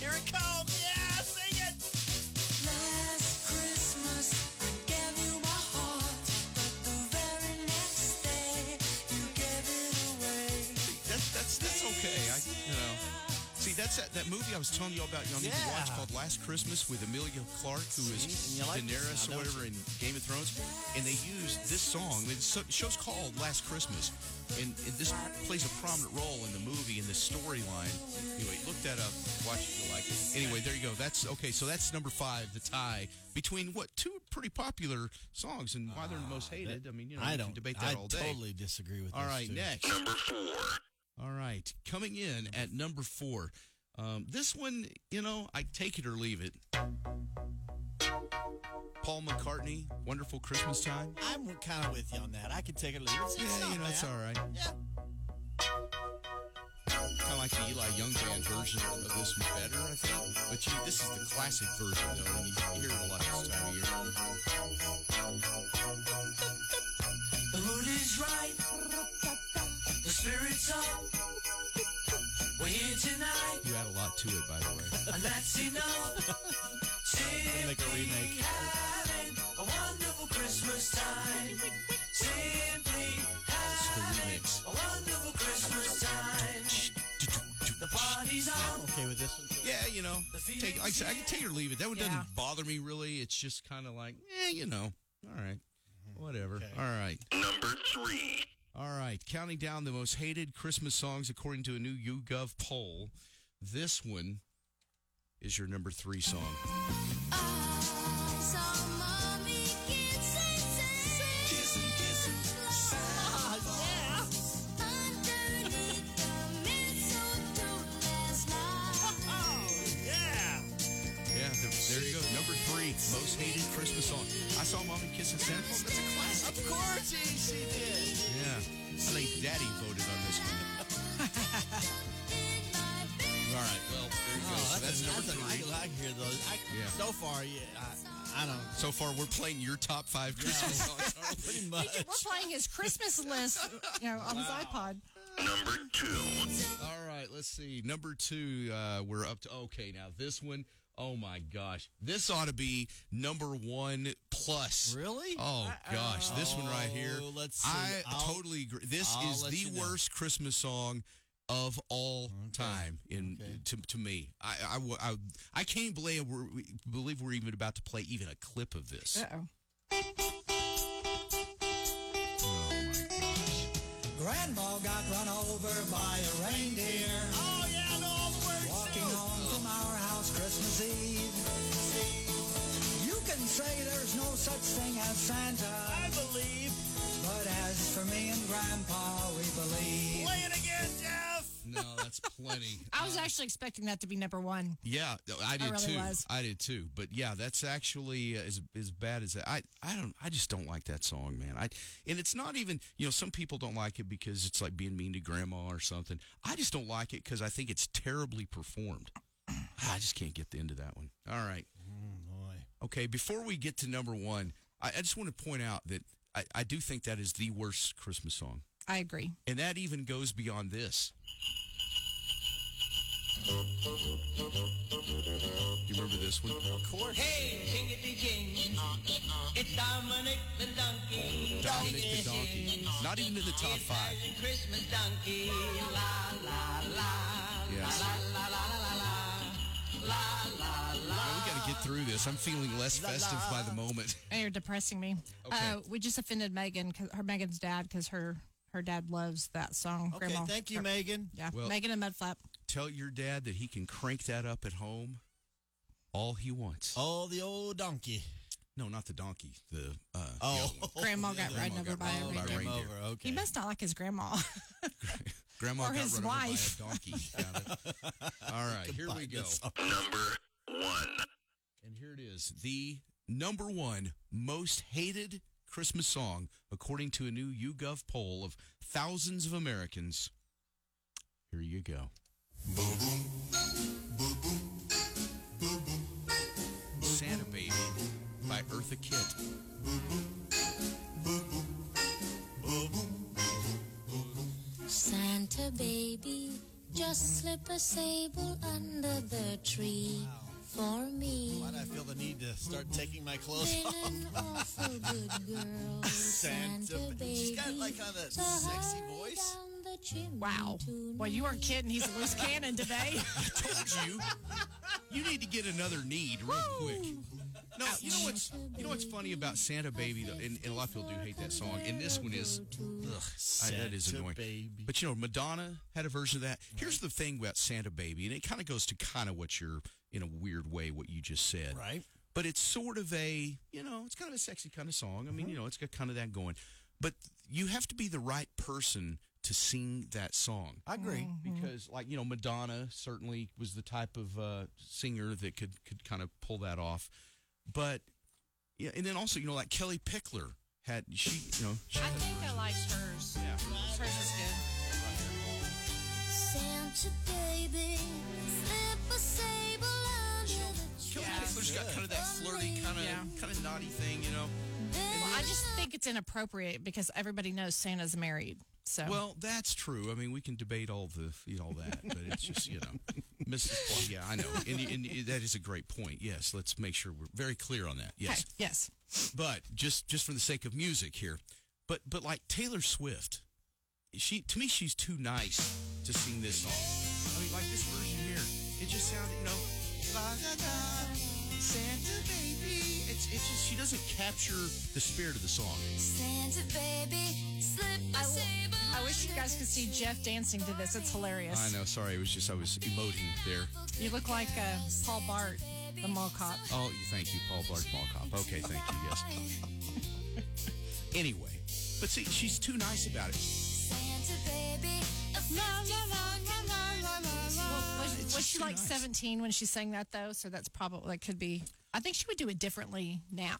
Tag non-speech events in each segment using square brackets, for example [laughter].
Here it comes. Yeah, sing it. Last Christmas, I gave you my heart, but the very next day, you gave it away. That's that's that's okay. I you know. See, that's that, that movie I was telling you all about. You all need to watch called Last Christmas with Emilia Clarke, who is See? And like Daenerys this or whatever in Game of Thrones, and they use this song. The show's called Last Christmas, and, and this plays a prominent role in the movie and the storyline. Anyway, look that up. Watch it. You'll like it. Anyway, there you go. That's okay. So that's number five, the tie between what two pretty popular songs and why they're the most ah, hated. I mean, you know, I don't can debate that I all day. totally disagree with All those right, two. next. Number four. All right, coming in at number four. Um, this one, you know, I take it or leave it. Paul McCartney, "Wonderful Christmas Time." I'm kind of with you on that. I can take it or leave it. It's Yeah, not you know, it's all right. Yeah. Kind of like the Eli Young Band version of this was better, I think. But you, this is the classic version, though, and you hear it a lot this time of year. The mood is right, the spirit's up. We're here tonight, You add a lot to it, by the way. and that's enough. Simply Make a [laughs] remake. having a wonderful Christmas time. Simply having remix. a wonderful Christmas time. The party's on. Okay with this one. Yeah, you know, take, like I said, I can take it or leave it. That one Yeah. doesn't bother me really. It's just kind of like, eh, you know, all right, whatever. Okay. All right. Number three. All right, counting down the most hated Christmas songs according to a new YouGov poll. This one is your number three song. Three, most hated Christmas song. I saw Mommy kissing Santa Claus. That's a classic. Of course he, she did. Yeah, I think Daddy voted on this one. [laughs] All right, well, there you go. Oh, so that's, a- number a- three. I, I hear those. I, Yeah. So far, yeah, I, I don't. So far, we're playing your top five Christmas [laughs] songs. aren't [laughs] we? Pretty We're playing his Christmas list, you know, on his iPod. Number two. All right, let's see. Number two, uh, we're up to. Okay, now this one, oh my gosh. This ought to be number one plus. Really? Oh gosh, this one right here. Oh, let's see. I I'll- totally agree. This I'll is the you know. worst Christmas song of all time in Okay. to, to me. I I I can't believe we're, believe we're even about to play even a clip of this. Uh-oh. Oh, Grandma got run over by a reindeer. Santa, I believe. but as for me and Grandpa, we believe. Play it again, Jeff. No, that's plenty. [laughs] I was uh, actually expecting that to be number one. Yeah, I did really too. was. I did too. But yeah, that's actually uh, as as bad as that. I I don't. I just don't like that song, man. I and it's not even. You know, some people don't like it because it's like being mean to grandma or something. I just don't like it because I think it's terribly performed. Ah, I just can't get into that one. All right. Mm, boy. Okay. Before we get to number one, I, I just want to point out that I, I do think that is the worst Christmas song, I agree. and that even goes beyond this. Do you remember this one? Of course. Hey, jingity jing. It's Dominic the donkey. Dominic the Donkey. Not even in the top five. Christmas donkey. La la la. Through this. I'm feeling less festive by the moment. And [laughs] you're depressing me. Okay. Uh, we just offended Megan, 'cause- her Megan's dad, because her her dad loves that song. Okay, Grandma. thank you, Megan. Yeah, Well- Megan and Mudflap. Tell your dad that he can crank that up at home all he wants. Oh, the old donkey. No, not the donkey. The uh, Oh, [laughs] Grandma got other ran one over by a run reindeer. over. Okay. He must not like his grandma. [laughs] Grandma Or got his run over by a wife. donkey. Got it. All right, here we go. Number one. And here it is the number one most hated Christmas song, according to a new YouGov poll of thousands of Americans. Here you go. Santa Baby by Eartha Kitt. Santa baby, just slip a sable under the tree for me. Why do I feel the need to start taking my clothes Been off? an awful good girl, [laughs] Santa Santa ba- She's baby. got like kind of that sexy voice. down the chimney Wow. Well, you weren't kidding. He's a loose cannon today. [laughs] I told you. You need to get another need real quick. No, you know what's you know what's funny about Santa Baby, though, and, and a lot of people do hate that song, and this one is, ugh, I, that is annoying. Baby. But you know, Madonna had a version of that. Here's the thing about Santa Baby, and it kind of goes to kind of what you're in a weird way what you just said, Right. But it's sort of a you know, it's kind of a sexy kind of song. I mean, you know, it's got kind of that going, but you have to be the right person to sing that song I agree. because like you know madonna certainly was the type of uh, singer that could could kind of pull that off but yeah and then also you know like kellie pickler had she you know she I think I liked hers. yeah. Hers is good. Santa baby, slip a sable under the tree. kellie pickler's got kind of that flirty kind of Yeah. kind of naughty thing you know? Well, I just think it's inappropriate because everybody knows Santa's married. So. Well that's true. I mean we can debate all the you know, all that but it's just you know mrs. Claus, yeah i know. And, and that is a great point. Yes let's make sure we're very clear on that. Yes. Okay, yes. but just just for the sake of music here but but like taylor swift she to me she's too nice to sing this song. I mean like this version here it just sounded you know la santa baby it's it's just she doesn't capture the spirit of the song Santa baby, slip a sable I wish you guys could see Jeff dancing to this. It's hilarious. i know sorry it was just i was emoting there You look like uh, Paul Blart, the mall cop. oh thank you paul blart mall cop okay thank you yes [laughs] anyway but see she's too nice about it was, It's was just she too like nice. 17 when she sang that though? So that's probably that could be. I think she would do it differently now.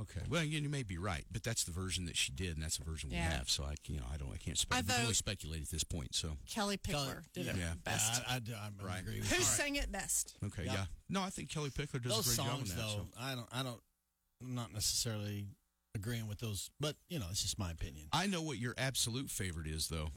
Okay. Well, you, you may be right, but that's the version that she did, and that's the version we have. So I, you know, I don't, I can't. Spe- I we can vote- speculate at this point. So Kellie Pickler Kelly- did it yeah. best. I, I, do- I Right. agree with Who you. sang it best? okay, Yeah. yeah. No, I think Kellie Pickler does Those a great songs, job on that. though, so. I don't, I don't, I'm not necessarily agreeing with those, but you know, it's just my opinion. I know what your absolute favorite is, though.